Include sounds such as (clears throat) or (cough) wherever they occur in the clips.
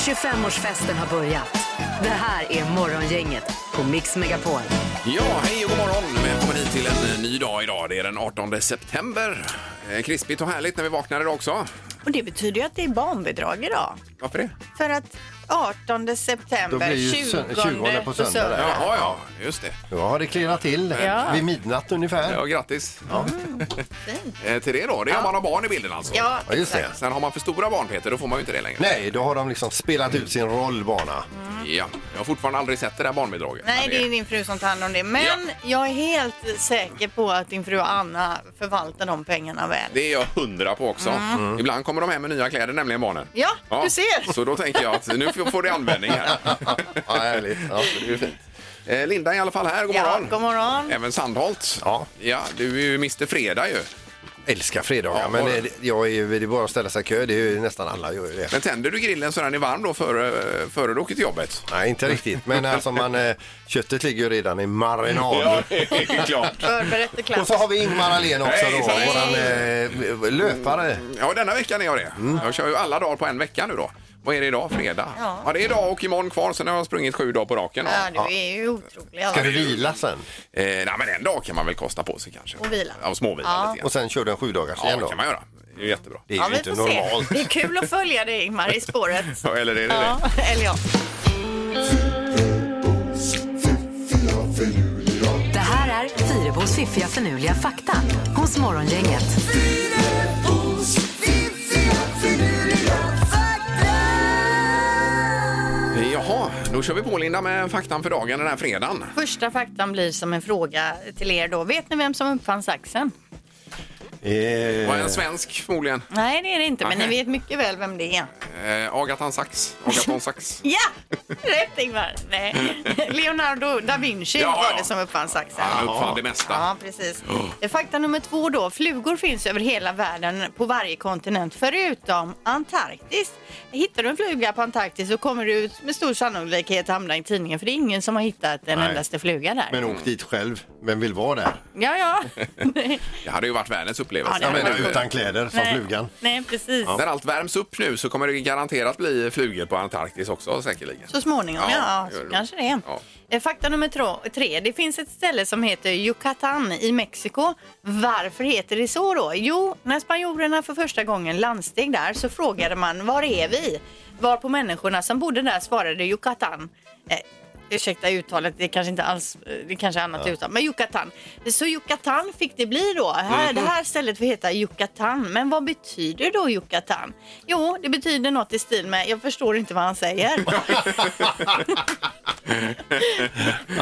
25-årsfesten har börjat. Det här är Morgongänget på Mix Megapol. Ja, hej och god morgon. Välkommen hit till en eh, ny dag idag. Det är den 18 september. Eh, Krispigt och härligt när vi vaknar idag också. Och det betyder ju att det är barnbidrag idag. Varför det? För att 18 september, Då blir ju 20, sön- 20 på söndag där. Jaha, ja, just det. Då har det klirrat till Ja. vid midnatt ungefär. Ja, grattis Fint. eh, till det då. Det är om man har barn i bilden alltså. Ja, Ja, just det. Sen har man för stora barn, Peter, då får man ju inte det längre. Nej, då har de liksom spelat ut sin roll, barna. Ja, jag har fortfarande aldrig sett det där barnbidraget. Nej, Men det är din fru som tar hand om det. Men jag är helt säker på att din fru Anna förvaltar de pengarna väl. Det är jag hundra på också. Mm. Ibland kommer de hem med nya kläder, nämligen barnen. Ja, du ser. Så då tänker jag att nu får det användning här. Ja, härligt. Ja. Det är ju fint. Eh, Linda är i alla fall här, god Ja, morgon. god morgon. Även Sandholt. Ja. ja. Du är ju Mr Fredag ju. Älskar fredagar, Ja, men bara- eh, jag är ju, det är bara att ställa sig i kö. Det är ju nästan alla gör ju det. Men tänder du grillen så den är varm då före, före du åker till jobbet? Nej, inte riktigt. Men alltså man, eh, köttet ligger ju redan i marinad. (laughs) det är klart. Förberett och Och klart. så har vi Ingmar Ahlén också då, Hej, våran eh, löpare. Ja, denna veckan är jag det. Jag kör ju alla dagar på en vecka nu då. Vad är det idag? Fredag? Ja. det är idag och imorgon kvar. Sen har jag sprungit sju dagar på raken. då. Ja, du är ju otrolig. Ska du vila sen? Eh, nej, men en dag kan man väl kosta på sig kanske. Och vila. Ja, och småvila Ja. lite grann. Och sen kör du en sju dagars Ja, igen det då? kan man göra. Det är jättebra. Det är Ja, ju vi inte får se. normalt. Det är kul att följa dig Ingmar i spåret. (laughs) Ja, eller är det Ja, det? eller ja. Det här är Fyrabos fiffiga förnuliga fakta hos Morgongänget. Jaha, då kör vi på Linda med faktan för dagen den här fredagen. Första faktan blir som en fråga till er då. Vet ni vem som uppfann saxen? Var Eh, en svensk förmodligen. Nej, det är det inte, men ni Nej. vet mycket väl vem det är. Eh, Agathan Sachs. Agaton Sachs. (laughs) Ja, rätt Ingmar. Nej. Leonardo da Vinci Ja, var ja. det som uppfann saxen. Han uppfann det mesta. Ja, precis. Fakta nummer två då. Flugor finns över hela världen på varje kontinent förutom Antarktis. Hittar du en fluga på Antarktis så kommer du med stor sannolikhet hamna i tidningen för det är ingen som har hittat en Nej. endaste fluga där. men åk dit själv. Vem vill vara där? Ja, ja. (laughs) Det hade ju varit världens upplevelse. Ja, Jag det var- utan kläder som Nej. flugan. Nej, precis. När allt värms upp nu så kommer det garanterat bli flugor på Antarktis också säkerligen. Så småningom, Ja, ja. gör så det. kanske det är. Ja. Eh, Fakta nummer tro- tre. Det finns ett ställe som heter Yucatan i Mexiko. Varför heter det så då? Jo, när spanjorerna för första gången landsteg där så frågade man var är vi? Var på människorna som bodde där svarade Yucatan. Eh, ursäkta uttalet, det är kanske inte alls, eh, det är kanske är annat uttal, men Yucatan. Så Yucatan fick det bli då. Här, Det här stället får heta Yucatan. Men vad betyder då Yucatan? Jo, det betyder något i stil med, jag förstår inte vad han säger. (laughs)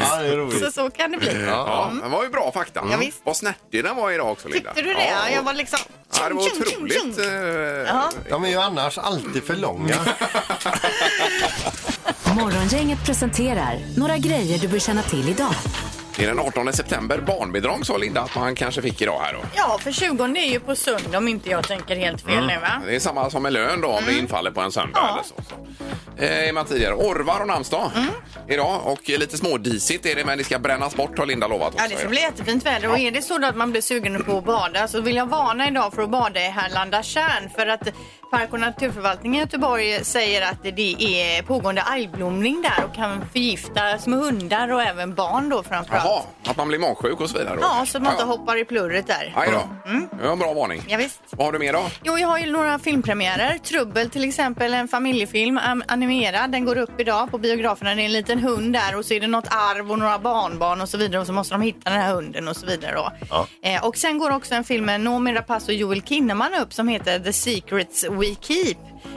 Ja, det är roligt. Så så kan det bli. Ja, det var ju bra fakta. Ja, visst. Vad snärtig den var idag också Linda. Tyckte du det? Ja, jag var liksom... Ja, det var tjung, tjung, otroligt. tjung. eh, Ja. De är ju annars alltid för långa. (laughs) (laughs) Morgongänget presenterar några grejer du bör känna till idag. Det är den 18 september. Barnbidrag sa Linda att man kanske fick idag här då. Ja, för 20 är ju på söndag om inte jag tänker helt fel nu va? Det är samma som med lön då om det infaller på en söndag Ja. eller så. så. Eh, är man tidigare. Orvar och namnsdag Mm. idag och lite smådisigt är det men det ska brännas bort har Linda lovat också. Ja, det ska bli jättefint väder. Och är det så då att man blir sugen på att bada så vill jag varna idag för att bada i Härlanda tjärn. För att Park och naturförvaltningen i Göteborg säger att det är pågående algblomning där och kan förgifta små hundar och även barn då framförallt. Jaha, att man blir magsjuk och så vidare då? Ja, så man inte Ja. hoppar i plurret där. Aj då. Det var en bra varning. Ja, visst. Vad har du mer då? Jo, jag har ju några filmpremiärer. Trubbel till exempel, en familjefilm am- animerad. Den går upp idag på biograferna. Det är en liten hund där och så är det något arv och några barnbarn och så vidare och så måste de hitta den här hunden och så vidare då. Eh, och sen går också en film med Noomi Rapace och Joel Kinnaman upp som heter The Secrets We Keep.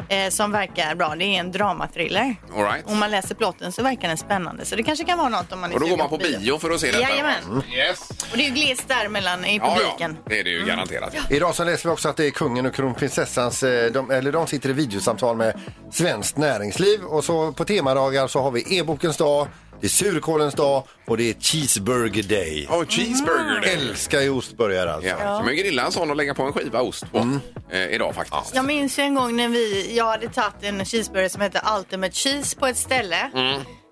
Eh, som verkar bra. Det är en dramathriller. All right. Om man läser plotten så verkar den spännande. Så det kanske kan vara något om man är Och då går sugen man på bio för att se detta? Jajamän. Yes. Och det är ju glest där mellan i Ja, ja, publiken. det är det ju garanterat. Idag så läser vi också att det är kungen och kronprinsessans, eh, de, eller de sitter i videosamtal med Svenskt Näringsliv och så på temadagar så har vi e-bokens dag, det är surkålens dag och det är cheeseburger day. Och cheeseburger day. Älskar ju ostburgare alltså. Ja. Kan man grilla en sån och lägga på en skiva ost på eh, idag faktiskt. Jag minns ju en gång när vi, jag hade tagit en cheeseburgare som hette Ultimate Cheese på ett ställe.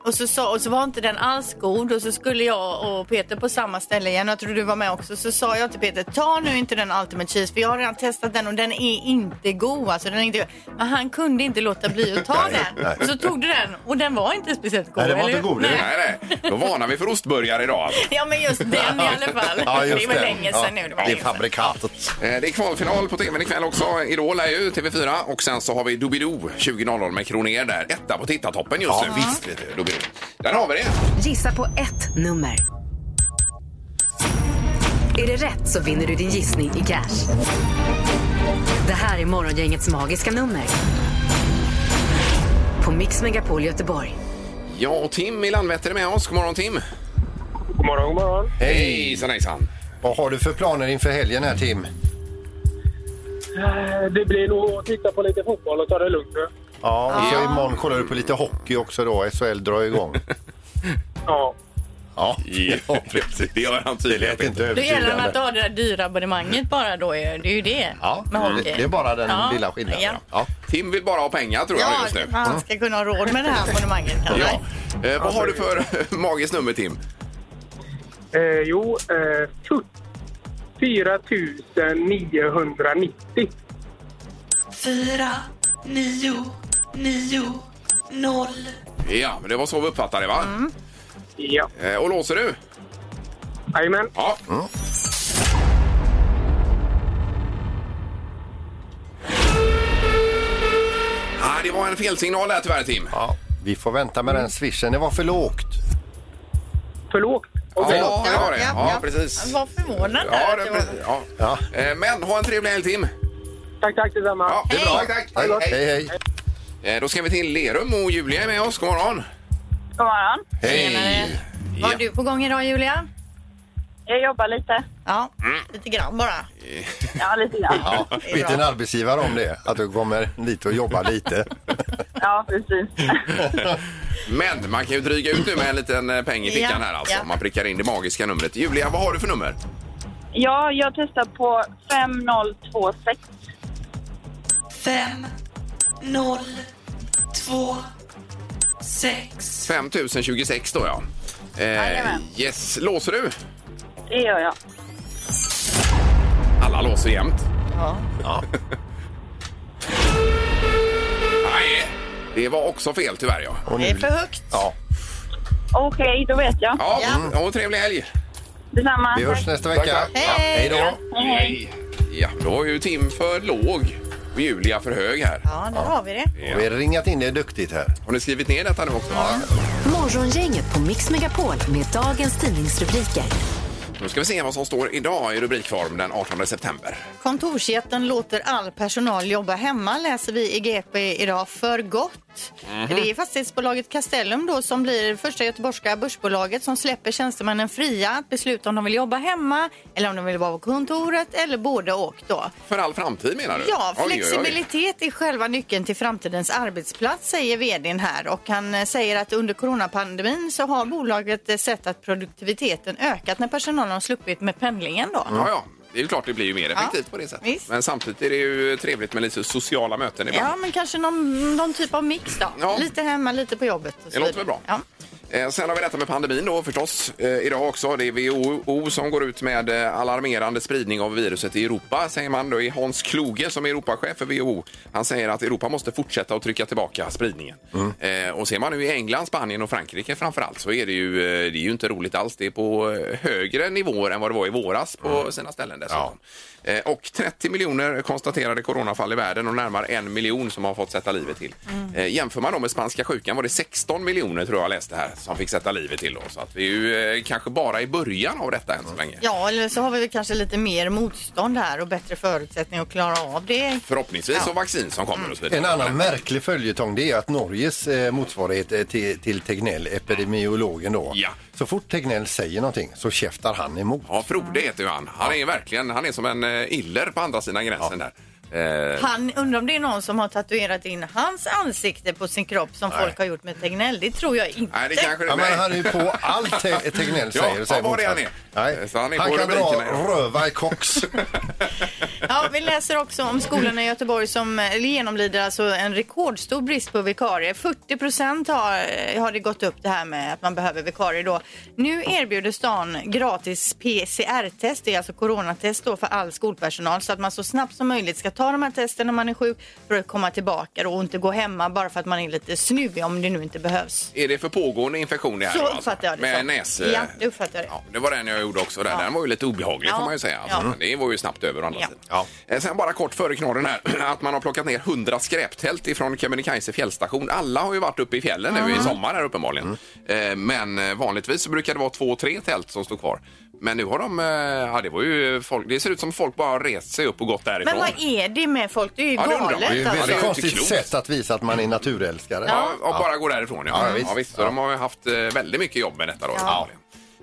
Och så, sa, och så var inte den alls god och så skulle jag och Peter på samma ställe igen. Jag tror du var med också. Så sa jag till Peter, ta nu inte den Ultimate Cheese för jag har redan testat den och den är inte god. Alltså, den är inte... Men han kunde inte låta bli att ta den. Och så tog du den och den var inte speciellt god. Nej, den var eller inte hur? god, Nej. Nej, nej. Då varnar vi för ostburgare idag. Alltså. Ja men just den i alla fall. Ja, just det var länge sedan Ja, nu. Det, var det är fabrikatet. Eh, Det är kvalfinal på tvn ikväll också. Idol är ju TV4 och sen så har vi Doobidoo 20.00 med Kroner där. Etta på tittartoppen just Ja, nu. visst. Doobidoo. Där har vi det. Gissa på ett nummer. Är det rätt så vinner du din gissning i cash. Det här är Morgongängets magiska nummer. På Mix Megapol Göteborg. Ja, och Tim i Landvetter är med oss. God morgon Tim. God morgon, god morgon. Hejsan hejsan. Vad har du för planer inför helgen här Tim? Eh, Det blir nog att titta på lite fotboll och ta det lugnt. nu. Ja, och så imorgon kollar du på lite hockey också då. SHL drar igång. (laughs) Ja. Ja, Ja, (laughs) precis. Det gör han det tydligen. lät inte Då gäller det att övertygande. ha det där dyra abonnemanget bara då. är- Det är ju det Ja, med hockey. det, det är bara den Ja, lilla skillnaden. ja. Ja. Tim vill bara ha pengar tror jag Ja, just nu. han ska kunna ha råd med det här abonnemanget kanske. Ja. Eh, vad har du för magiskt nummer Tim? Eh, jo, eh, 4 990. fyra, nio, nio, noll. Ja, men det var så vi uppfattade det va? Ja. Eh, och låser du? Jajamän. Ja. Ah, det var en felsignal där tyvärr Tim. Ja, vi får vänta med den swishen. Det var för lågt. För lågt. Okej. Ja, det var det. Ja, precis. Jag var förvånad där. Ja, det var... precis. ja. Ja. Eh, Men ha en trevlig helg Tim. Tack, tack detsamma. Ja, det är bra. Tack, tack. Hej, hej. Hej. Eh, Då ska vi till Lerum och Julia är med oss. God morgon. God morgon. Tjenare. Vad Ja. är du på gång idag Julia? Jag jobbar lite. Ja, Mm. lite grann bara. Ja, lite grann. Ja, är (laughs) vet bra. en arbetsgivare om det? Att du kommer dit och jobbar lite. (laughs) Ja, precis. (laughs) Men man kan ju dryga ut nu med en liten eh, peng i fickan Ja, här alltså. ja. Om man prickar in det magiska numret. Julia, vad har du för nummer? Ja, jag testar på 5026. Fem, noll, två, sex. 5026 då ja. Eh, Jajamän. yes, låser du? Det gör jag. Alla låser jämt. Ja. (laughs) Nej, det var också fel tyvärr ja. Och Det är nu, för högt. ja, Okej, då vet jag. Ja, Ja. och trevlig helg. Detsamma. vi hörs nästa vecka. Tack. Ja, hej då. Hej. Ja, då var ju Tim för låg och Julia för hög här. Ja, där har vi det. Och vi har ringat in det duktigt här. Har ni skrivit ner detta nu också? Morgongänget på Mix Megapol med dagens tidningsrubriker. Då ska vi se vad som står idag i rubrikform den 18 september. Kontorsjätten låter all personal jobba hemma läser vi i GP idag för gott. Det är fastighetsbolaget Castellum då som blir första göteborgska börsbolaget som släpper tjänstemännen fria att besluta om de vill jobba hemma eller om de vill vara på kontoret eller både och då. För all framtid menar du? Ja, Oj, oj, oj. flexibilitet är själva nyckeln till framtidens arbetsplats säger vdn här och han eh, säger att under coronapandemin så har bolaget eh, sett att produktiviteten ökat när personalen har sluppit med pendlingen då. Ja, ja. Det är ju klart det blir ju mer effektivt på det sättet. visst. Men samtidigt är det ju trevligt med lite sociala möten ibland. Ja, men kanske någon, någon typ av mix då. Ja. Lite hemma, lite på jobbet. Och så Det låter väl bra. Ja. Eh, Sen har vi detta med pandemin då förstås. Eh, idag också. Det är WHO som går ut med eh, alarmerande spridning av viruset i Europa, säger man. då är Hans Kloge som är Europachef för WHO. Han säger att Europa måste fortsätta att trycka tillbaka spridningen. Eh, och ser man nu i England, Spanien och Frankrike framför allt så är det ju, eh, det är ju inte roligt alls. Det är på eh, högre nivåer än vad det var i våras på sina ställen dessutom. Eh, Och 30 miljoner konstaterade coronafall i världen och närmare en miljon som har fått sätta livet till. Eh, jämför man då med spanska sjukan var det 16 miljoner tror jag läste här som fick sätta livet till. Då. Så att vi är ju eh, kanske bara i början av detta än så länge. ja, eller så har vi kanske lite mer motstånd här och bättre förutsättningar att klara av det. Förhoppningsvis Ja. och vaccin som kommer och så vidare. En annan märklig följetong det är att Norges motsvarighet till, till Tegnell, epidemiologen då. Ja. Så fort Tegnell säger någonting så käftar han emot. Ja, Frode heter ju han. Han är verkligen han är som en eh, iller på andra sidan gränsen där. Eh, Han undrar om det är någon som har tatuerat in hans ansikte på sin kropp som folk har gjort med Tegnell. Det tror jag inte. nej, det kanske det Ja, men nej. han är ju på allt Te- Tegnell Ja, säger. säger ja, det motsatsen. han är. Nej. Så han är han på kan dra rubrikerna, röva i kox. (laughs) Ja, vi läser också om skolorna i Göteborg som eh, genomlider alltså en rekordstor brist på vikarier. 40 procent har, eh, har det gått upp det här med att man behöver vikarier då. Nu erbjuder stan gratis PCR-test, det är alltså coronatest då för all skolpersonal så att man så snabbt som möjligt ska ta de här testen när man är sjuk för att komma tillbaka och inte gå hemma bara för att man är lite snuvig om det nu inte behövs. Är det för pågående infektion det här Så då, alltså? uppfattar jag det Med som. näs... Ja, det uppfattar jag det. Ja, det var den jag gjorde också. Där. Ja. Den var ju lite obehaglig Ja. får man ju säga. Alltså. Ja. Det var ju snabbt över å andra Ja. sidan. Ja. Eh, Sen bara kort före knorren här, (clears throat) att man har plockat ner 100 skräptält ifrån Kebnekaise fjällstation. Alla har ju varit uppe i fjällen nu i sommar här uppenbarligen. Eh, Men eh, vanligtvis så brukar det vara två, tre tält som står kvar. Men nu har de, eh, ja det var ju folk, det ser ut som folk bara har rest sig upp och gått därifrån. Men vad är det med folk? Det är ju Ja, det undrar man. Det är ju galet ett Ja, det är väldigt ju alltså. inte konstigt klokt. sätt att visa att man är naturälskare. Ja, och bara gå därifrån ja. Ja, visst. ja, visst. Så de har ju haft eh, väldigt mycket jobb med detta då. Ja.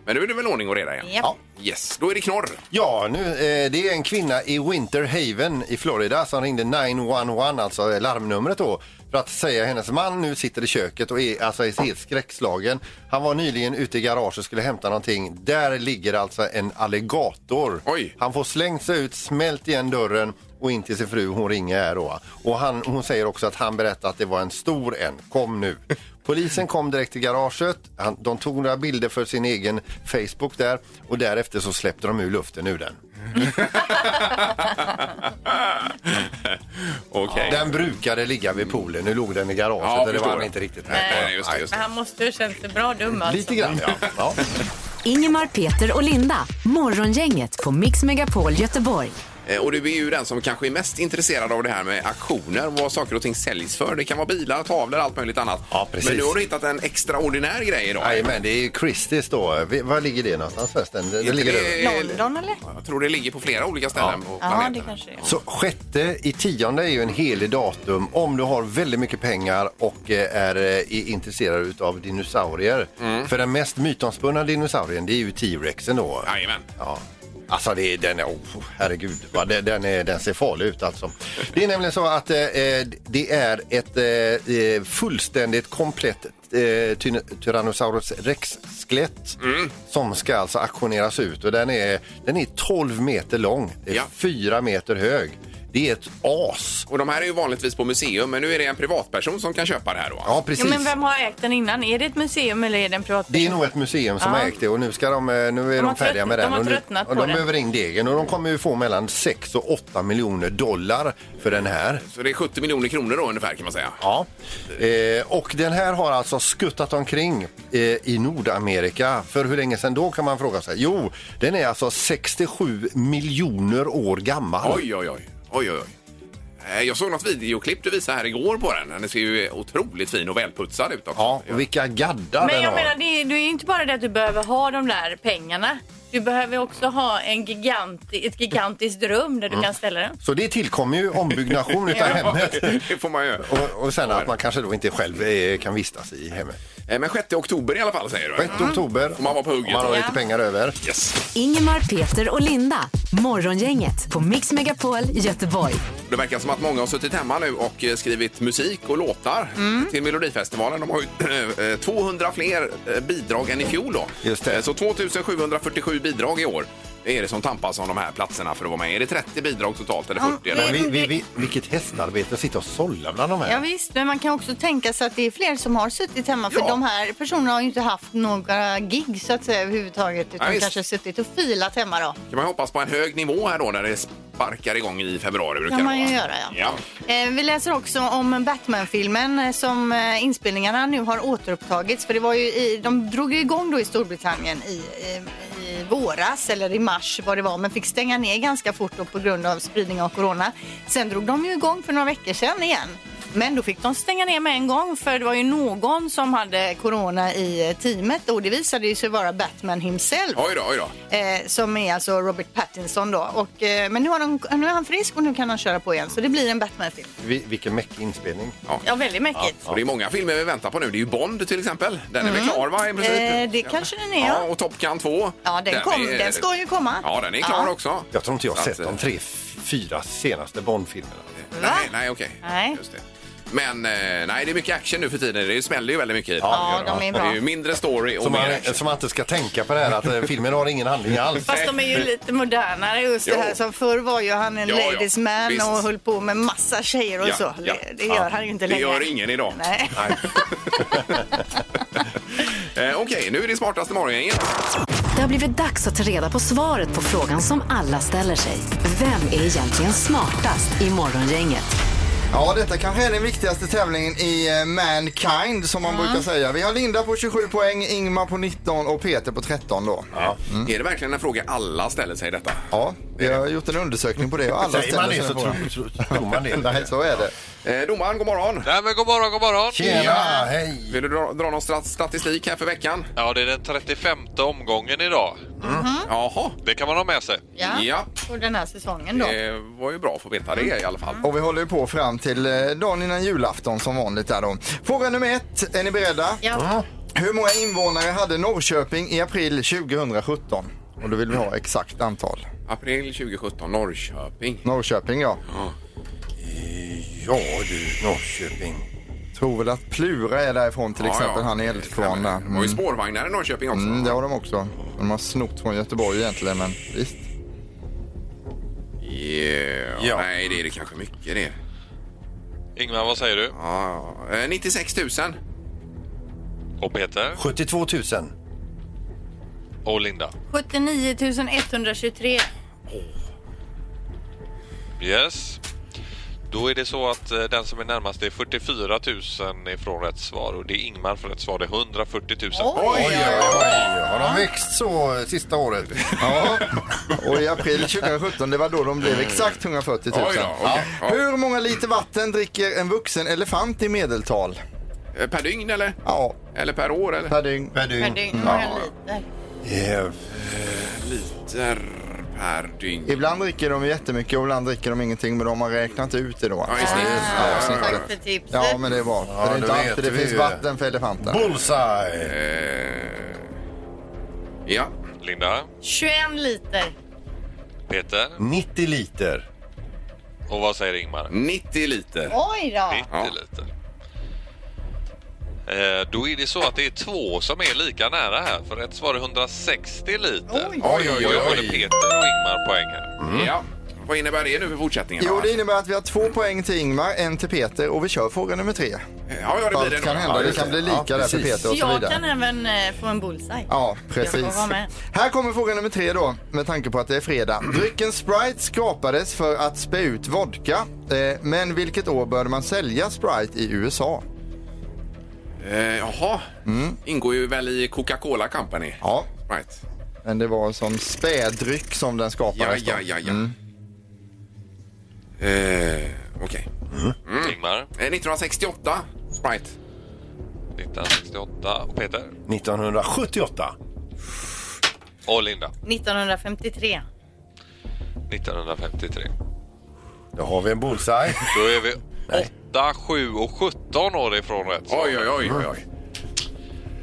Men nu är det väl ordning och reda igen? Japp. Yes, då är det knorr. Ja, nu, eh, det är en kvinna i Winter Haven i Florida som ringde 911, alltså larmnumret då, för att säga hennes man nu sitter i köket och är, alltså, är helt skräckslagen. Han var nyligen ute i garaget och skulle hämta någonting. Där ligger alltså en alligator. Oj. Han får slängt sig ut, smält igen dörren och in till sin fru. Hon ringer här då. Och han, hon säger också att han berättade att det var en stor en. Kom nu. (laughs) Polisen kom direkt till garaget. Han, de tog några bilder för sin egen Facebook där och därefter så släppte de ur luften ur den. (laughs) Okej. Den brukade ligga vid poolen. Nu låg den i garaget Ja, och det förstår var han jag. inte riktigt Nej, med. nej, just det, just det. Men han måste ju känt sig bra dum alltså. Lite grann, ja. ja. Ingemar, Peter och Linda. Morgongänget på Mix Megapol Göteborg. Eh, Och du är ju den som kanske är mest intresserad av det här med auktioner, vad saker och ting säljs för. Det kan vara bilar, tavlor, allt möjligt annat. Ja, precis. Men nu har du hittat en extraordinär grej idag. Men det är ju Christies då. Vi- Var ligger det någonstans förresten? Det, det ligger över. London eller? Jag tror det ligger på flera olika ställen på Ja, planeten. det kanske det är. Så sjätte i tionde är ju en helig datum om du har väldigt mycket pengar och eh, är, eh, är intresserad av dinosaurier. Mm. För den mest mytomspunna dinosaurien det är ju T-rexen då. Jajamän. Ja. Alltså det den är, oh, herregud, va? Den, den, är, den ser farlig ut alltså. Det är nämligen så att eh, det är ett eh, eh, fullständigt komplett eh, Tyrann- Tyrannosaurus rex-skelett Mm. som ska alltså auktioneras ut och den är, den är 12 meter lång, Ja. 4 meter hög. Det är ett as. Och de här är ju vanligtvis på museum, men nu är det en privatperson som kan köpa det här då. Ja, precis. Ja, men vem har ägt den innan? Är det ett museum eller är det en privatperson? Det är nog ett museum som Ja. har ägt det och nu, ska de, eh, nu är de, har färdiga trött- med de den. har och nu, tröttnat och på de det. behöver in degen och de kommer ju få mellan 6 och 8 miljoner dollar för den här. Så det är 70 miljoner kronor då ungefär kan man säga. Ja. Eh, och den här har alltså skuttat omkring eh, i Nordamerika. För hur länge sedan då kan man fråga sig? Jo, den är alltså 67 miljoner år gammal. Oj, oj, oj. Oj, oj, oj. Eh, Jag såg något videoklipp du visade här igår på den. Den ser ju otroligt fin och välputsad ut också. Ja, och vilka gaddar Men den jag har. menar, det är, det är ju inte bara det att du behöver ha de där pengarna. Du behöver också ha en giganti, ett gigantiskt rum där du kan ställa den. Så det tillkommer ju ombyggnation (laughs) utav hemmet. det får man göra. Och, och sen att man kanske då inte själv eh, kan vistas i hemmet. Eh, Men 6 oktober i alla fall säger du? 6 oktober. Får man vara på hugget. Om man har lite pengar över. Yes. Ingemar, Peter och Linda. Morgongänget på Mix Megapol Göteborg. Det verkar som att många har suttit hemma nu och eh, skrivit musik och låtar till Melodifestivalen. De har ju eh, 200 fler eh, bidrag än i fjol då. Just det. Eh, Så 2747 bidrag i år är det som tampas om de här platserna för att vara med. Är det 30 bidrag totalt eller 40? Ja, eller? Men vi, vi, vi, vilket hästarbete att sitta och sålla bland de här. Ja, visst, men man kan också tänka sig att det är fler som har suttit hemma. För Ja. de här personerna har ju inte haft några gig så att säga överhuvudtaget. Utan Ja, visst. kanske suttit och filat hemma då. kan man hoppas på en hög nivå här då när det sparkar igång i februari. brukar kan det man ju vara. göra, ja. ja. Eh, vi läser också om Batman-filmen eh, som eh, inspelningarna nu har återupptagits. För det var ju i, de drog ju igång då i Storbritannien i, eh, i våras eller i mars vad det var men fick stänga ner ganska fort då på grund av spridning av corona. Sen drog de ju igång för några veckor sedan igen. Men då fick de stänga ner med en gång för det var ju någon som hade corona i eh, teamet och det visade ju sig vara Batman himself. Oj då, oj då. Eh, som är alltså Robert Pattinson då. Och, eh, men nu, har de, nu är han frisk och nu kan han köra på igen. Så det blir en Batman-film. Vi, vilken mäckig inspelning. Ja, väldigt mäckigt. Och det är många filmer vi väntar på nu. Det är ju Bond till exempel. Den är väl klar va? I princip? Eh, det kanske den är, Ja, ja. och Top Gun 2. Ja, den, kom, är- den ska ju komma. Ja, den är klar Ja. också. Jag tror inte jag har Så sett att, de eh, tre fyra senaste Bond-filmerna. Va? Nej, nej okej. Nej. Just det. Men eh, nej, det är mycket action nu för tiden. Det smäller ju väldigt mycket i det. Ja, de är Det bra. är ju mindre story och mer man, action. så man inte ska tänka på det här att eh, filmen har ingen handling alls. Fast de är ju lite modernare just det Jo. här som förr var ju han en Ja, ja, ladies man visst. och höll på med massa tjejer och Ja, så. ja, det det ja. gör han ju inte Det längre. gör ingen idag. Nej. (laughs) (laughs) Eh, Okej, nu är det smartaste morgongänget. Det har blivit dags att ta reda på svaret på frågan som alla ställer sig. Vem är egentligen smartast i Morgongänget? Ja, detta kanske är den viktigaste tävlingen i eh, Mankind som man brukar säga. Vi har Linda på 27 poäng, Ingmar på 19 och Peter på 13 då. Ja, Är det verkligen en fråga alla ställer sig detta? Vi har gjort en undersökning på det och alla Säger man ställer det sig så tror, tror, tror man det. (laughs) Nej, så är det. Eh, domaren, god morgon. Nej men god morgon, god morgon. Tjena, hej! Vill du dra, dra någon stat- statistik här för veckan? Ja, det är den 35 omgången idag. Jaha. Det kan man ha med sig. Ja. Ja, Och den här säsongen då. det var ju bra att få veta det i alla fall. Och vi håller ju på fram till eh, dagen innan julafton som vanligt där då. Fråga nummer ett, är ni beredda? Ja. Hur många invånare hade Norrköping i april 2017? Och då vill vi ha exakt antal. April 2017, Norrköping. Norrköping ja. Ja du, Norrköping. Tror väl att Plura är därifrån till Ja, exempel, ja. han är Eldkvarn där. Det var ju Mm. spårvagnar i Norrköping också. Mm, det har de också. De har snott från Göteborg egentligen, men visst. Yeah. Ja. Nej, det är det kanske mycket det. Ingmar, vad säger du? Ja, eh, 96 000. Och Peter? 72 000. Och Linda? 79 123. Yes. Då är det så att eh, den som är närmast är 44 000 ifrån rätt svar och det är Ingmar för rätt svar. Det är 140 000. Oj, Oj, oj, oj. Har de växt så eh, sista året? (laughs) Ja, och i april 2017, det var då de blev exakt 140 000. Oj då, okej. Ja. Hur många liter vatten dricker en vuxen elefant i medeltal? Eh, Per dygn eller? Ja, Eller per år eller? per dygn. Per per dygn. dygn. Många liter. Eh, Liter per dygn. Ibland dricker de jättemycket och ibland dricker de ingenting, men de har räknat ut det då. Ja, i snitt. Ja, snittet. Tack för tipset. Ja, men det är bra. för det är inte alltid det finns vatten för elefanter. Bullseye! Eh, ja. Linda? 21 liter. Peter? 90 liter. Och vad säger Ingmar? 90 liter. Oj då. 90 Ja. liter. Eh, då är det så att det är två som är lika nära här. För rätt svar är 160 liter. Oj. Oj, oj, Och jag håller Peter och Ingmar poäng här. Ja. Vad innebär det nu för fortsättningen? Jo, det innebär att vi har två poäng till Ingmar, en till Peter och vi kör fråga nummer tre. Ja, ja, det blir Allt det. då. kan hända. Ja, Det kan bli lika Ja, där för. Peter och så Jag vidare. kan även eh, få en bullseye. Ja, Jag precis. får vara med. Här kommer fråga nummer tre då, med tanke på att det är fredag. Drycken Sprite skapades för att spä ut vodka. Eh, men vilket år började man sälja Sprite i USA? Eh, jaha. Ingår ju väl i Coca-Cola Company. Ja, Right. men det var som spädryck som den Ja, skapades då. ja, ja, ja. Mm. Eh, Okej. Ingmar? Eh, 1968, Sprite. 1968. Och Peter? 1978. Och Linda? 1953. 1953. Då har vi en bullseye. Då är vi 8, 7 och 17 år ifrån rätt svar. Oj, oj, oj. oj, oj.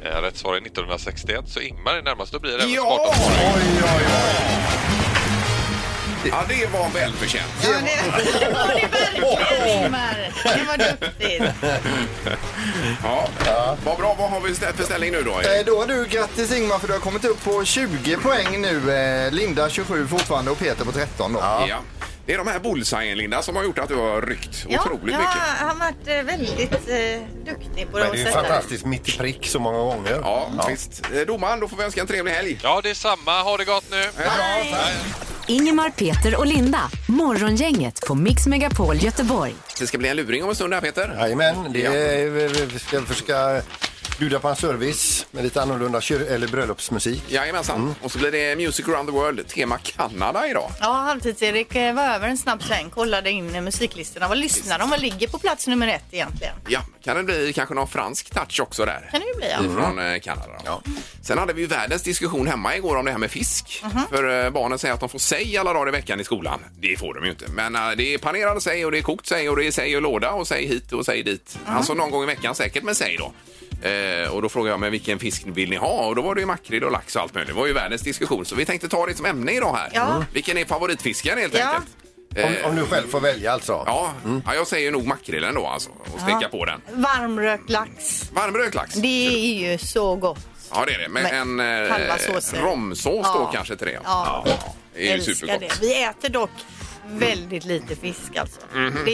Eh, Rätt svar är 1961, så Ingmar är närmast. Då blir det även Ja! smartast svar. Ja, det var välförtjänt. Ja, det var (laughs) det verkligen Ingmar. Det var duktigt. Ja. Vad bra. Vad har vi stä- för ställning nu då? Eh, Då har du grattis Ingmar för du har kommit upp på 20 poäng nu. Eh, Linda 27 fortfarande och Peter på 13 då. Ja. Det är de här bullseyen, Linda, som har gjort att du har ryckt Ja, otroligt ja, mycket. han har varit eh, väldigt eh, duktig på Men att det är ju fantastiskt mitt i prick så många gånger. Ja, visst. Eh, Domaren, då får vi önska en trevlig helg. Ja, det är samma. Ha det gott nu. Ingemar, Peter och Linda. Morgongänget på Mix Megapol Göteborg. Det ska bli en luring om en stund här, Peter. Jajamän, det är, vi ska försöka bjuda på en service med lite annorlunda kyr- eller bröllopsmusik. Jajamensan. Och så blir det Music around the world, tema Kanada idag. Ja, Halvtids-Erik eh, var över en snabb sväng, kollade in eh, musiklistorna. Vad lyssnar de? Vad ligger på plats nummer ett egentligen? Ja, kan det bli kanske någon fransk touch också där? Kan det ju bli, ja. Från eh, Kanada. Då. Sen hade vi ju världens diskussion hemma igår om det här med fisk. För eh, barnen säger att de får säg alla dagar i veckan i skolan. Det får de ju inte. Men eh, det är panerad säg och det är kokt säg och det är säg och låda och säg hit och säg dit. Alltså någon gång i veckan säkert med säg då. Eh, och då frågade jag men vilken fisk vill ni ha? Och då var det ju makrill och lax och allt möjligt. Det var ju världens diskussion. Så vi tänkte ta det som ämne idag här. Ja. Vilken är favoritfisken helt Ja. enkelt? Om, om du själv får välja alltså. Ja, ja, jag säger nog makrillen då alltså. Och steka på den. Varmrökt lax. Varmrökt lax. Det är ju så gott. Ja, det är det. Med en Med halva såser. eh, romsås då Ja. kanske till det. Ja. det är ju Älskar supergott. det. Vi äter dock väldigt lite fisk alltså. Mhm. Det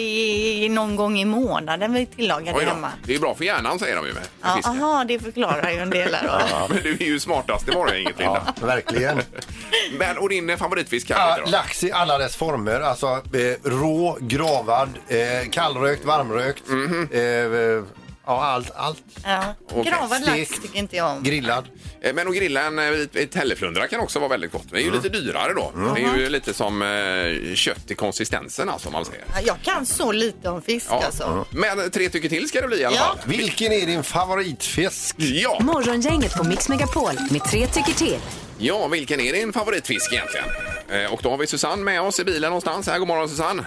är någon gång i månaden vi tillagar det då. hemma. Det är bra för hjärnan säger de ju med Ja, fisken. aha, det förklarar ju en del här då. (laughs) Ja, men du är ju smartast i morgon, inget Linda. Ja, verkligen. (laughs) Men, och din eh, favoritfisk Ja, här då? lax i alla dess former. Alltså eh, rå, gravad, eh, kallrökt, varmrökt. Mhm. eh, eh, ja, allt. allt. Ja. Okej. Gravad lax Stekt. tycker inte jag om. Grillad. Eh, Men att grilla en eh, hälleflundra kan också vara väldigt gott. Det är ju lite dyrare då. Det är ju lite som eh, kött i konsistensen alltså, om man säger. Ja, Jag kan så lite om fisk Ja. alltså. Men tre tycker till ska det bli i alla Ja. fall. Vilken är din favoritfisk? Ja. Morgongänget på Mix Megapol med tre tycker till. ja, vilken är din favoritfisk egentligen? Eh, Och då har vi Susanne med oss i bilen någonstans. Här, god morgon Susanne.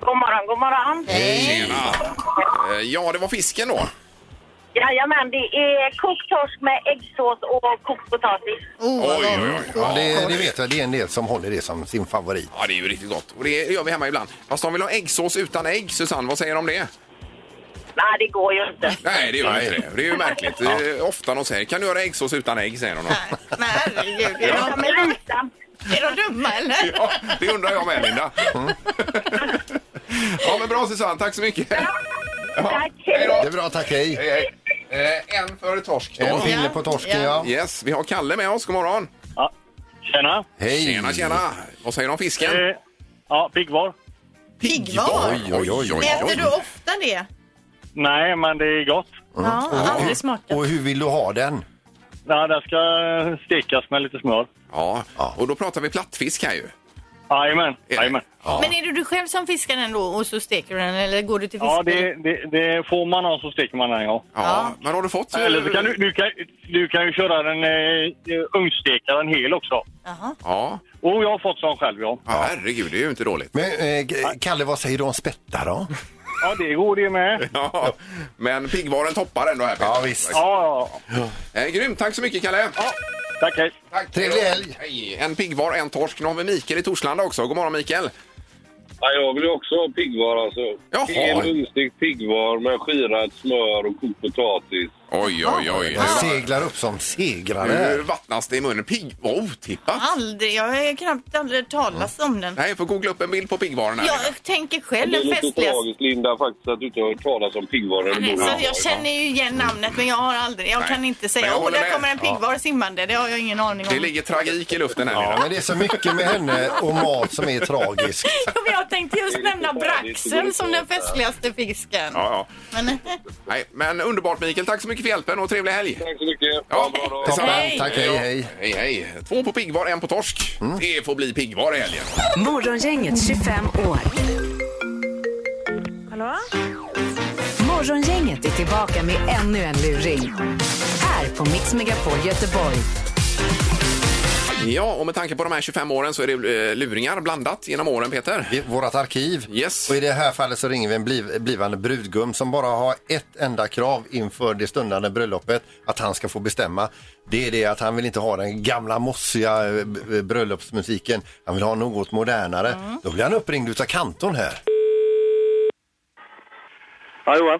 God morgon, god morgon. Tjena. Eh, Ja, det var fisken då. Jajamän, det är kokt torsk med äggsås och kokt potatis. Oh, Oj, oj, oj. Ja, det, det vet jag. Det är en del som håller det som sin favorit. Ja, det är ju riktigt gott. Och det gör vi hemma ibland. Fast de vill ha äggsås utan ägg. Susanne, vad säger du om det? Nej, det går ju inte. Nej, det gör inte det. Det är ju märkligt. Det är ofta de säger, kan du göra äggsås utan ägg? Säger de. då. Nej, Men herregud, är de, men lite. är de dumma eller? Ja, det undrar jag med, Linda. Mm. Ja, men bra Susanne. Tack så mycket. Tack. Hej då. Det är bra, tack. Hej. Hej, hej. Eh, en för torsk då. En pinne på torsken, ja. Yes, vi har Kalle med oss. God morgon. Ja. Tjena. Hej. Tjena, tjena. Vad säger du om fisken? Eh, ja, piggvar. Piggvar? Oj, oj, oj. oj, Äter du ofta det? Nej, men det är gott. Ja, aldrig smakat. Och hur vill du ha den? Nej, den ska stekas med lite smör. Ja, och då pratar vi plattfisk här ju. Jajamän. Ja. Men är det du själv som fiskar den då och så steker du den eller går du till Ja, fiskbåten? det, det, det får man någon så steker man den, ja. Ja, men har du fått... Eller så kan du, du, kan, du kan ju köra den eh, ugnssteka den hel också. Jaha. Ja. Och jag har fått sån själv, ja. ja, herregud, det är ju inte dåligt. Men, eh, Kalle, vad säger du om spettar då? (laughs) Ja, det går det med. Ja, men piggvaren toppar ändå här. Peter. Ja, visst. Ja, ja. Eh, grymt, tack så mycket Kalle. ja. Tack, hej. Tack. Trevlig helg. Hej. En piggvar, en torsk. Nu har vi Mikael i Torslanda också. God morgon Mikael. Ja, jag vill ju också ha piggvar alltså. Jaha. Hel ugnsstekt piggvar med skirat smör och kokt potatis. Oj, oj, oj. Jag seglar upp som segrare. Nu vattnas det i munnen. Pigg, otippat. Aldrig, jag har knappt aldrig talas om den. Nej, får googla upp en bild på piggvaren här. Jag tänker själv Det är den lite festligaste. tragiskt Linda faktiskt att du inte har hört talas om piggvar. eller Så borde. jag känner ju igen namnet men jag har aldrig, jag Nej. kan inte Men säga jag åh håller där med. kommer en piggvar simmande. Det har jag ingen aning om. Det ligger tragik i luften här. Ja, Linda. men det är så mycket med henne och mat som är tragiskt. (laughs) Men jag tänkte just nämna braxen som den festligaste fisken. Ja, ja. Men, Nej, men underbart Mikael. Tack så mycket för hjälpen och trevlig helg. Tack så mycket. Ja, bra dag. detsamma. Hej. Tack, hej, hej. Hej, hej. Två på piggvar, en på torsk. Det får bli piggvar i helgen. Morgongänget 25 år. Hallå? Morgongänget är tillbaka med ännu en luring. Här på Mix Megapol Göteborg. Ja, och med tanke på de här 25 åren så är det eh, luringar blandat genom åren, Peter. I vårat arkiv. Yes. Och i det här fallet så ringer vi en bliv, blivande brudgum som bara har ett enda krav inför det stundande bröllopet att han ska få bestämma. Det är det att han vill inte ha den gamla mossiga eh, b- bröllopsmusiken. Han vill ha något modernare. Då blir han uppringd utav kantorn här. Ja, Johan.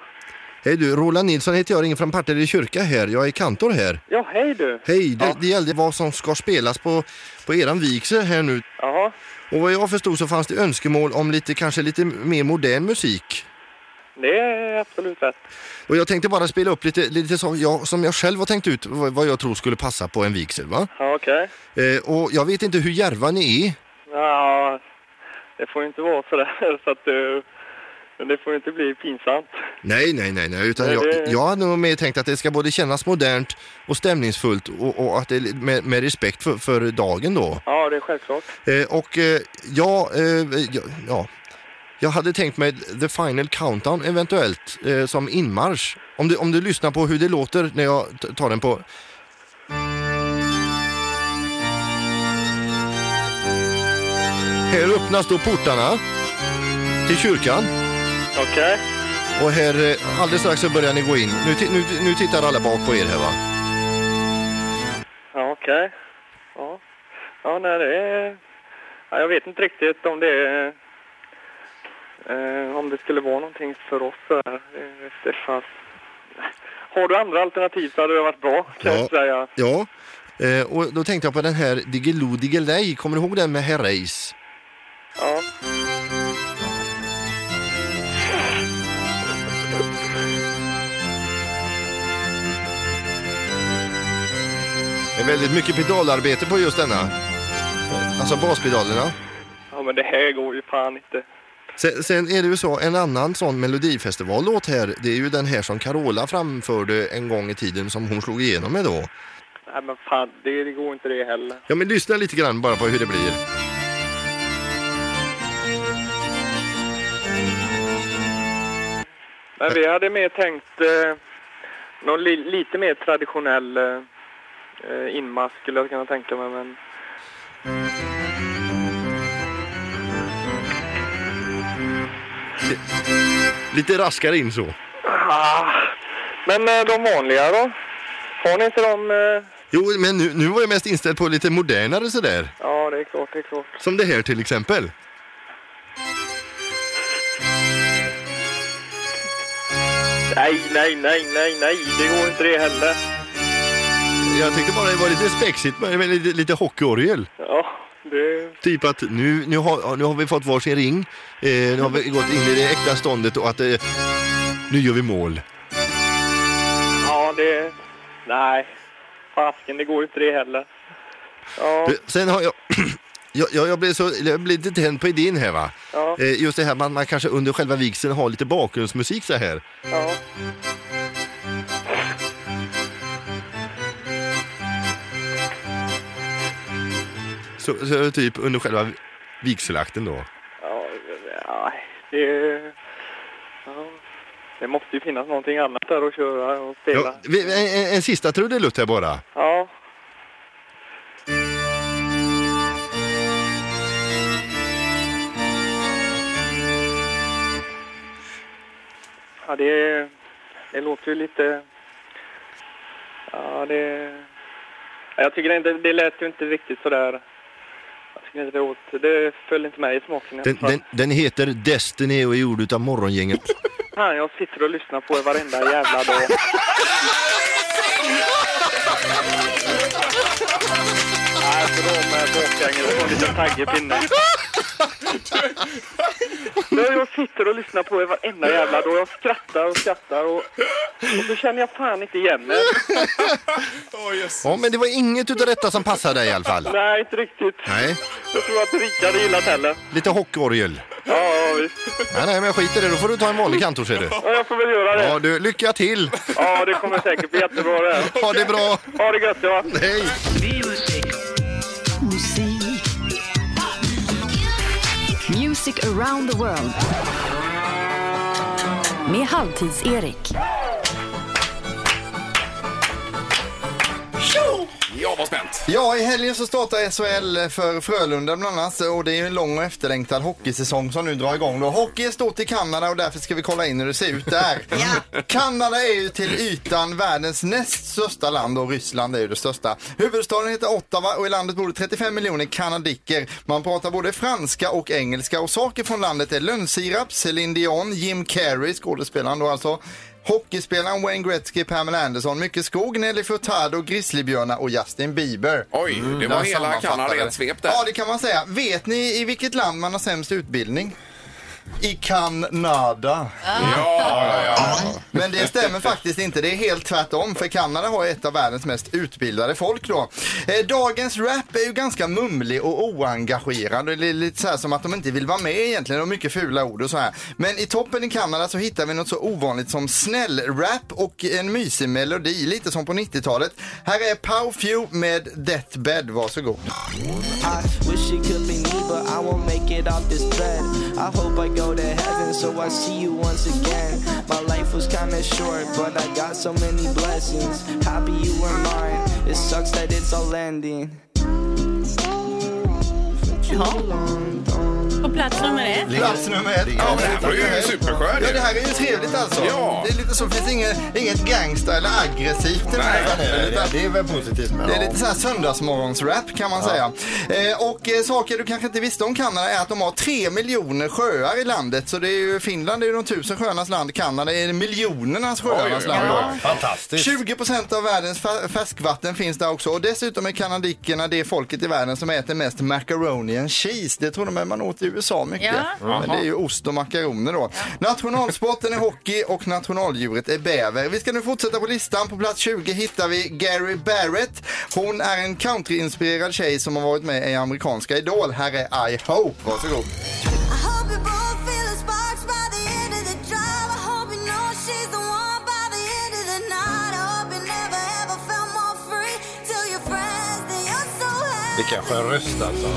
Hej du, Roland Nilsson heter jag, ringer från Partille kyrka här. Jag är kantor här. Ja, hej du. Hej, det, det gällde vad som ska spelas på, på eran vigsel här nu. Jaha. Och vad jag förstod så fanns det önskemål om lite, kanske lite mer modern musik. Det är absolut rätt. Och jag tänkte bara spela upp lite, lite så, jag, som jag själv har tänkt ut vad, jag tror skulle passa på en vigsel. Va? Ja, okej. Eh, och jag vet inte hur järva ni är. Ja, det får inte vara sådär (laughs) så att du... Det får inte bli pinsamt. Nej, nej, nej, nej. Utan Nej, jag, det- jag hade nog mer tänkt att det ska både kännas modernt och stämningsfullt och, och att det med, med respekt för, för dagen då. Ja, det är självklart. Eh, och eh, ja, eh, ja, ja, jag hade tänkt mig The Final Countdown eventuellt eh, som inmarsch. Om du, om du lyssnar på hur det låter när jag tar den på... Här öppnas då portarna till kyrkan Okej. och här eh, alldeles strax så börjar ni gå in. Nu, nu, nu tittar alla bak på er här va? Ja, okej. Ja. Ja, nej, det är... Ja, jag vet inte riktigt om det är... Eh, om det skulle vara någonting för oss här. Eh, fast... Har du andra alternativ så hade det varit bra kan jag säga. Ja, eh, och då tänkte jag på den här Diggiloo Diggiley. Kommer du ihåg den med Herreys? Ja. Det är väldigt mycket pedalarbete på just denna. Alltså baspedalerna. ja, men det här går ju fan inte. Sen, sen är det ju så, en annan sån melodifestivallåt här, det är ju den här som Carola framförde en gång i tiden som hon slog igenom med då. Nej men fan, det, det går inte det heller. Ja men lyssna lite grann bara på hur det blir. Men vi hade mer tänkt eh, någon li, lite mer traditionell eh, inmask skulle jag kunna tänka mig. Men Lite raskare in så. ah, men eh, de vanliga då? Har ni inte de? Eh, Jo, men nu, nu var jag mest inställd på lite modernare sådär. ja, det är klart, det är klart. Som det här till exempel. Nej, nej, nej, nej, nej, det går inte det heller. Jag tyckte bara det var lite spexigt med, lite, lite hockeyorgel. Ja, det... Typ att nu, nu, har, nu har vi fått varsin ring, eh, nu har vi gått in i det äkta ståndet och att eh, nu gör vi mål. Ja, det... Nej, fasken, det går inte det heller. Ja, Sen har jag, (clears throat) jag, jag, jag blev så, jag blev lite tänd på idén här va. Ja. Eh, just det här man, man kanske under själva vigseln har lite bakgrundsmusik så här. ja. Så, så typ under själva vigselakten då. Ja, ja det... Ja, det måste ju finnas någonting annat där att köra och spela. Ja, en, en, sista trudelutt här bara. Ja. Ja, det, det låter ju lite... Ja, det... ja, Jag tycker inte, det lät ju inte riktigt sådär... Inte det åt... Det föll inte med i smaken i Den, den, den heter Destiny och är gjord av morgongänget. (laughs) Fan, jag sitter och lyssnar på er varenda jävla dag. (laughs) Nej, för de med bakgängare får en liten taggepinne. (laughs) Ja, jag sitter och lyssnar på er varenda jävla dag. Jag skrattar och skrattar och, och så känner jag fan inte igen er. (laughs) Ja, men det var inget utav detta som passade dig i alla fall. Nej, inte riktigt. Nej, Jag tror att Rickard gillat heller. lite hockeyorgel. Ja, ja, visst. Nej, nej, men jag skiter i det. Då får du ta en vanlig kantor ser du. Ja, jag får väl göra det. Ja, du, lycka till! Ja, det kommer säkert bli jättebra det. här. Ha det bra! Ha det gött, ja. Hej! Music around the world. Med Halvtids-Erik. Ja, vad spänt. Ja, i helgen så startar SHL för Frölunda bland annat och det är ju en lång och efterlängtad hockeysäsong som nu drar igång. Då. Hockey är stort i Kanada och därför ska vi kolla in hur det ser ut där. (laughs) Kanada är ju till ytan världens näst största land och Ryssland är ju det största. Huvudstaden heter Ottawa och i landet bor det 35 miljoner kanadiker. Man pratar både franska och engelska och saker från landet är lönnsirap, Céline Dion, Jim Carrey, skådespelaren då alltså. Hockeyspelaren Wayne Gretzky, Pamela Anderson, mycket skog, Nelly Furtado, Grizzlybjörnar och Justin Bieber. Oj, det var Där hela Kanada i ett svep där. Ja, det kan man säga. Vet ni i vilket land man har sämst utbildning? I Kanada. Ja, ja, ja. Men det stämmer faktiskt inte. Det är helt tvärtom. För Kanada har ett av världens mest utbildade folk då. Eh, dagens rap är ju ganska mumlig och oengagerad. Det är lite så här som att de inte vill vara med egentligen. Och mycket fula ord och så här. Men i toppen i Kanada så hittar vi något så ovanligt som snäll-rap och en mysig melodi. Lite som på 90-talet. Här är Pow Few med Deathbed. Varsågod. I wish it could be me, but I won't make it off this bed. I hope I go to heaven, so I see you once again. My life was kinda short, but I got so many blessings. Happy you were mine. It sucks that it's all ending. For too long, På plats nummer ett. Plats nummer ett. Ja, men det här var ju superskönt. Ja, det här är ju trevligt alltså. Ja. Det är lite så, det finns inget, inget gangsta eller aggressivt i den här Nej, Det, utan det är väl positivt. Men Det är ja. lite så här söndagsmorgonsrap kan man säga. Eh, och eh, saker du kanske inte visste om Kanada är att de har tre miljoner sjöar i landet. Så det är ju, Finland är ju de tusen sjöarnas land, Kanada är miljonernas sjöarnas land. då. Fantastiskt. 20 procent av världens fär- färskvatten finns där också och dessutom är kanadikerna det folket i världen som äter mest macaroni and cheese. Det tror de man åt i USA mycket. Ja. Men det är ju ost och makaroner då. Nationalsporten är hockey och nationaldjuret är bäver. Vi ska nu fortsätta på listan. På plats 20 hittar vi Gary Barrett. Hon är en countryinspirerad tjej som har varit med i amerikanska Idol. Här är I Hope. Varsågod. Vilken skön röst alltså.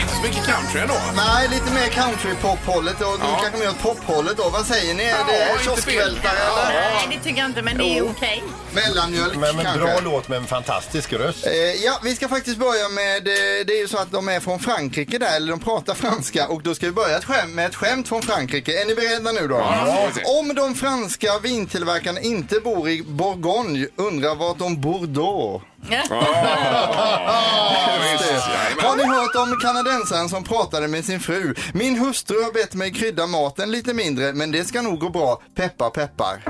Inte så mycket country ändå. Nej, lite mer country-pop-hållet och Ja. kanske mer åt då. Vad säger ni? Är Ja, det inte kioskvältare eller? Nej, det tycker jag inte, men det är okej. Mellanmjölk Men, men kanske? bra låt med en fantastisk röst. Eh, ja, vi ska faktiskt börja med, eh, det är ju så att de är från Frankrike där, eller de pratar franska och då ska vi börja ett skämt, med ett skämt från Frankrike. Är ni beredda nu då? Ja. Om de franska vintillverkarna inte bor i Bourgogne, undrar vart de bor då? Har ni hört om kanadensaren som pratade med sin fru? Min hustru har bett mig krydda maten lite mindre, men det ska nog gå bra. Peppar, peppar.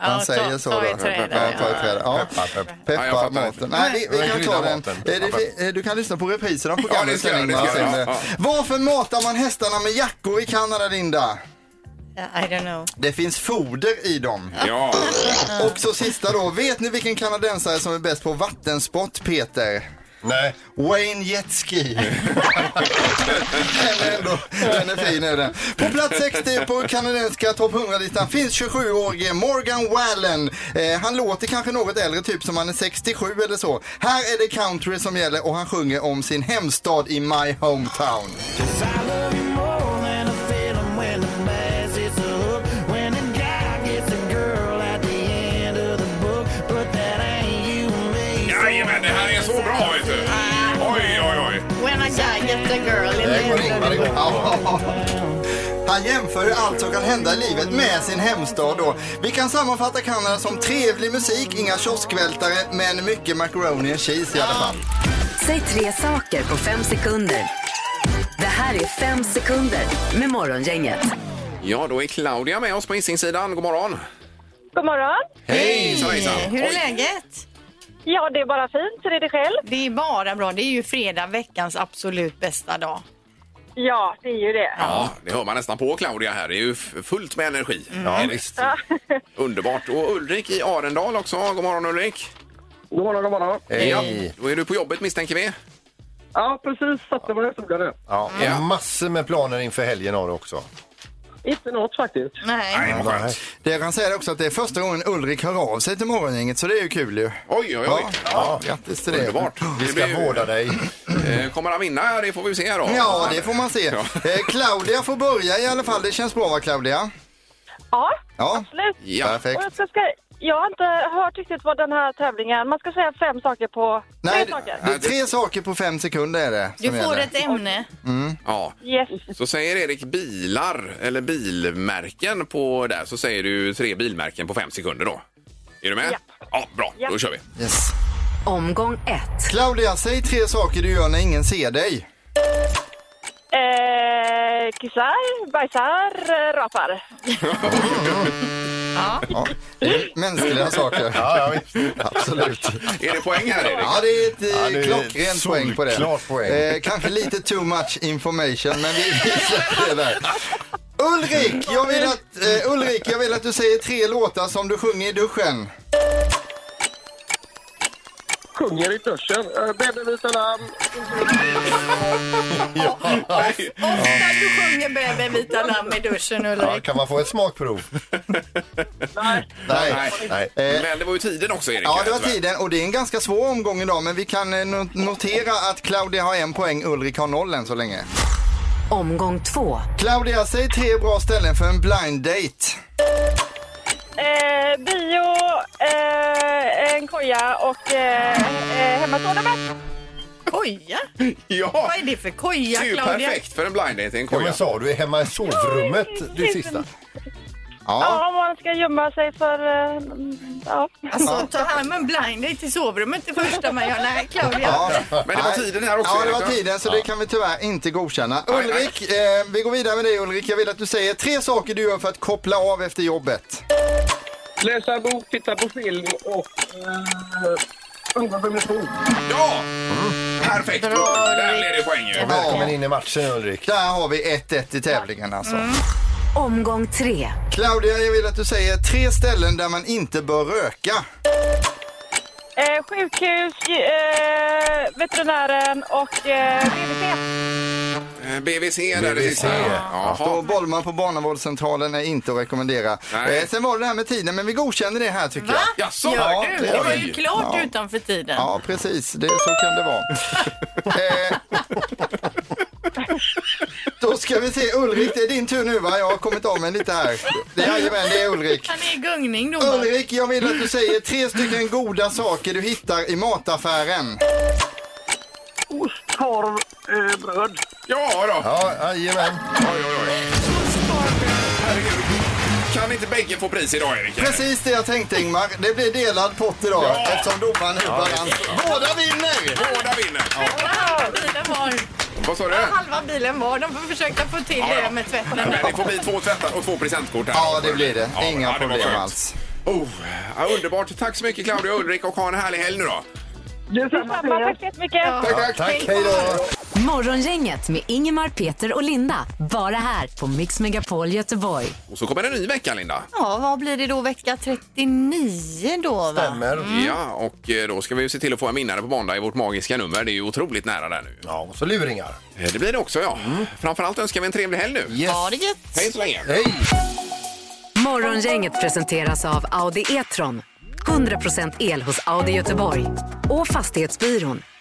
Han Ja, säger ta- så ta ta i ja. trädet. Ja. Peppar, peppar. Ja, jag Peppar fattar maten. Nej, vi, kan ta den. Eh, Du kan lyssna på reprisen av programmet. det ska jag, sen, det Ingmar, ska jag, sen, ja, ja. Varför matar man hästarna med jackor i Kanada, Linda? I don't know. Det finns foder i dem. Ja, Och så sista då. Vet ni vilken kanadensare som är bäst på vattensport, Peter? Nej. Wayne Jetski. den, är ändå, den är fin är den. På plats 60 på kanadensiska topp 100-listan finns 27-årige Morgan Wallen. Eh, han låter kanske något äldre, typ som han är 67 eller så. Här är det country som gäller och han sjunger om sin hemstad i My Hometown. The girl in Det går the. (laughs) Ja. Han jämför allt som kan hända i livet med sin hemstad då. Vi kan sammanfatta Kanada som trevlig musik, inga kioskvältare, men mycket macaroni and cheese i alla fall. Säg tre saker på fem sekunder. Det här är fem sekunder med Morgongänget. Ja, då är Claudia med oss på Hisingssidan. God morgon. God morgon. Hej! Hejsan, hejsan. Hur är Oj. läget? Ja, det är bara fint. Hur är det själv? Det är bara bra. Det är ju fredag, veckans absolut bästa dag. Ja, det är ju det. Ja, det hör man nästan på Claudia här. Det är ju fullt med energi. Ja, Är det? visst. (laughs) Underbart. Och Ulrik i Arendal också. God morgon Ulrik. God morgon, god morgon. Hej. Då är du på jobbet misstänker vi. Ja, precis. Satte mig och såg det. Ja, Ja. massor med planer inför helgen har du också. Inte något faktiskt. Nej. Nej, vad Nej. skönt. Det jag kan säga är också att det är första gången Ulrik hör av sig till morgongänget, så det är ju kul ju. Oj, oj, oj. Ja, Ja, grattis till det. Underbart. Vi ska vårda dig. Eh, Kommer han vinna? Det får vi se då. Ja, det får man se. Ja. Eh, Claudia får börja i alla fall. Det känns bra va Claudia? Ja, Ja, absolut. Ja. perfekt. Och jag, ska, ska, jag har inte hört riktigt vad den här tävlingen... Man ska säga fem saker på... Nej, tre saker. det är tre saker på fem sekunder är det Du som får gäller. ett ämne. Ja. Yes. Så säger Erik bilar eller bilmärken på där så säger du tre bilmärken på fem sekunder då. Är du med? Ja. Ja, bra. Ja. Då kör vi. Yes. Omgång ett. Claudia, säg tre saker du gör när ingen ser dig. Eh, kissar, bajsar, eh, rapar. (laughs) Ja, det är mänskliga saker. Ja, ja, visst. Absolut. Är det poäng här Erik? Ja, det är ett Ja, eh, det är klockrent poäng på det. poäng. Eh, kanske lite too much information, men vi vi släpper det där. Ulrik, jag vill att, eh, Ulrik, jag vill att du säger tre låtar som du sjunger i duschen. Sjunger i duschen. Uh, Baby vita lamm. Ofta du sjunger Bebe vita lamm i duschen Ja, Ulrik. kan man få ett smakprov? Nej. Nej. Nej. Eh, Men det var ju tiden också Erik. Ja, det var tyvärr. tiden och det är en ganska svår omgång idag, men vi kan eh, no- notera att Claudia har en poäng, Ulrik har noll än så länge. Omgång två. Claudia, säg tre bra ställen för en blind date. Eh, bio, eh, en koja och eh, eh, hemmastående med. Koja? Ja, Vad är det för koja, det är ju Claudia? perfekt för en blind date i en Ja, koja. men sa du är hemma i sovrummet det sista? Ja, om man ska gömma sig för... eh, ja. Alltså, ta hem en blind date till sovrummet det första man gör. Nej, Claudia. Ja. Men det var Nej. tiden här också, Ja, det var Erik, va? tiden så det kan vi tyvärr inte godkänna. Nej, nej. Ulrik, eh, vi går vidare med dig Ulrik. Jag vill att du säger tre saker du gör för att koppla av efter jobbet. Läsa bok, titta på film och uh, umgås med sol. Ja! Perfekt! Där blev det poäng ju. Välkommen in i matchen Ulrik. Där har vi 1-1 i tävlingen alltså. Omgång tre. Claudia, jag vill att du säger tre ställen där man inte bör röka. Eh, sjukhus, eh, veterinären och eh, BVC. Eh, BVC där det sista. Då Jaha. bollar på barnavårdscentralen är inte att rekommendera. Nej. Eh, sen var det det här med tiden, men vi godkänner det här tycker Va? jag. Jaså? Gör du? Det var ju Oj. klart Ja. utanför tiden. Ja, precis. Det, så kan det vara. (laughs) eh, (laughs) ska vi se. Ulrik, det är din tur nu va? Jag har kommit av mig lite här. Det- Jajamän, det är Ulrik. Han är i gungning då. Ulrik, jag vill att du säger tre stycken goda saker du hittar i mataffären. Ost, korv, eh, bröd. Ja då. Ja, jajamän. Oj, oj, oj. Herregud. Kan inte bägge få pris idag, Erik? Precis det jag tänkte Ingmar. Det blir delad pott idag Ja. eftersom domaren är balans. Båda vinner! Båda vinner. Halva bilen var. Vad sa du? Halva bilen var. De får försöka få till Ja, ja. det med tvätten. Men det får bli två tvättar och två presentkort här. Ja, det blir det. Ja, Inga ja, problem alls. Oh, ja, underbart. Tack så mycket Claudia och Ulrik och ha en härlig helg nu då. Detsamma tack så jättemycket. Tack, tack. Tack, hej då. Morgongänget med Ingemar, Peter och Linda. Bara här på Mix Megapol Göteborg. Och så kommer en ny vecka, Linda. Ja, vad blir det då? Vecka 39 då va? Stämmer. Ja, och eh, då ska vi ju se till att få en vinnare på måndag i vårt magiska nummer. Det är ju otroligt nära där nu. Ja, och så luringar. Eh, Det blir det också, ja. Framförallt önskar vi en trevlig helg nu. Yes. Ha det gött. Hej så länge. Hej! Morgongänget presenteras av Audi E-tron. 100% el hos Audi Göteborg. Och Fastighetsbyrån.